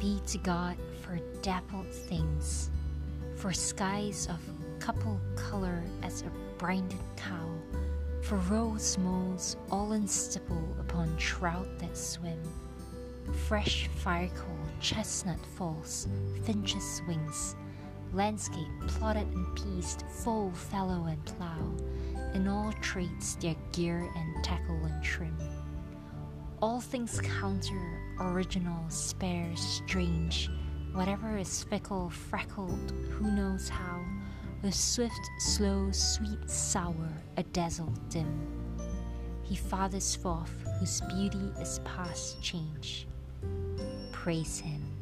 be to God for dappled things, for skies of couple color as a brinded cow, for rose moles all in stipple upon trout that swim, fresh firecoal, chestnut falls, finches' wings, landscape plotted and pieced, full fallow and plough, in all trades their gear and tackle and trim. All things counter, original, spare, strange, whatever is fickle, freckled, who knows how, with swift, slow, sweet, sour, a dazzle dim. He fathers forth whose beauty is past change. Praise him.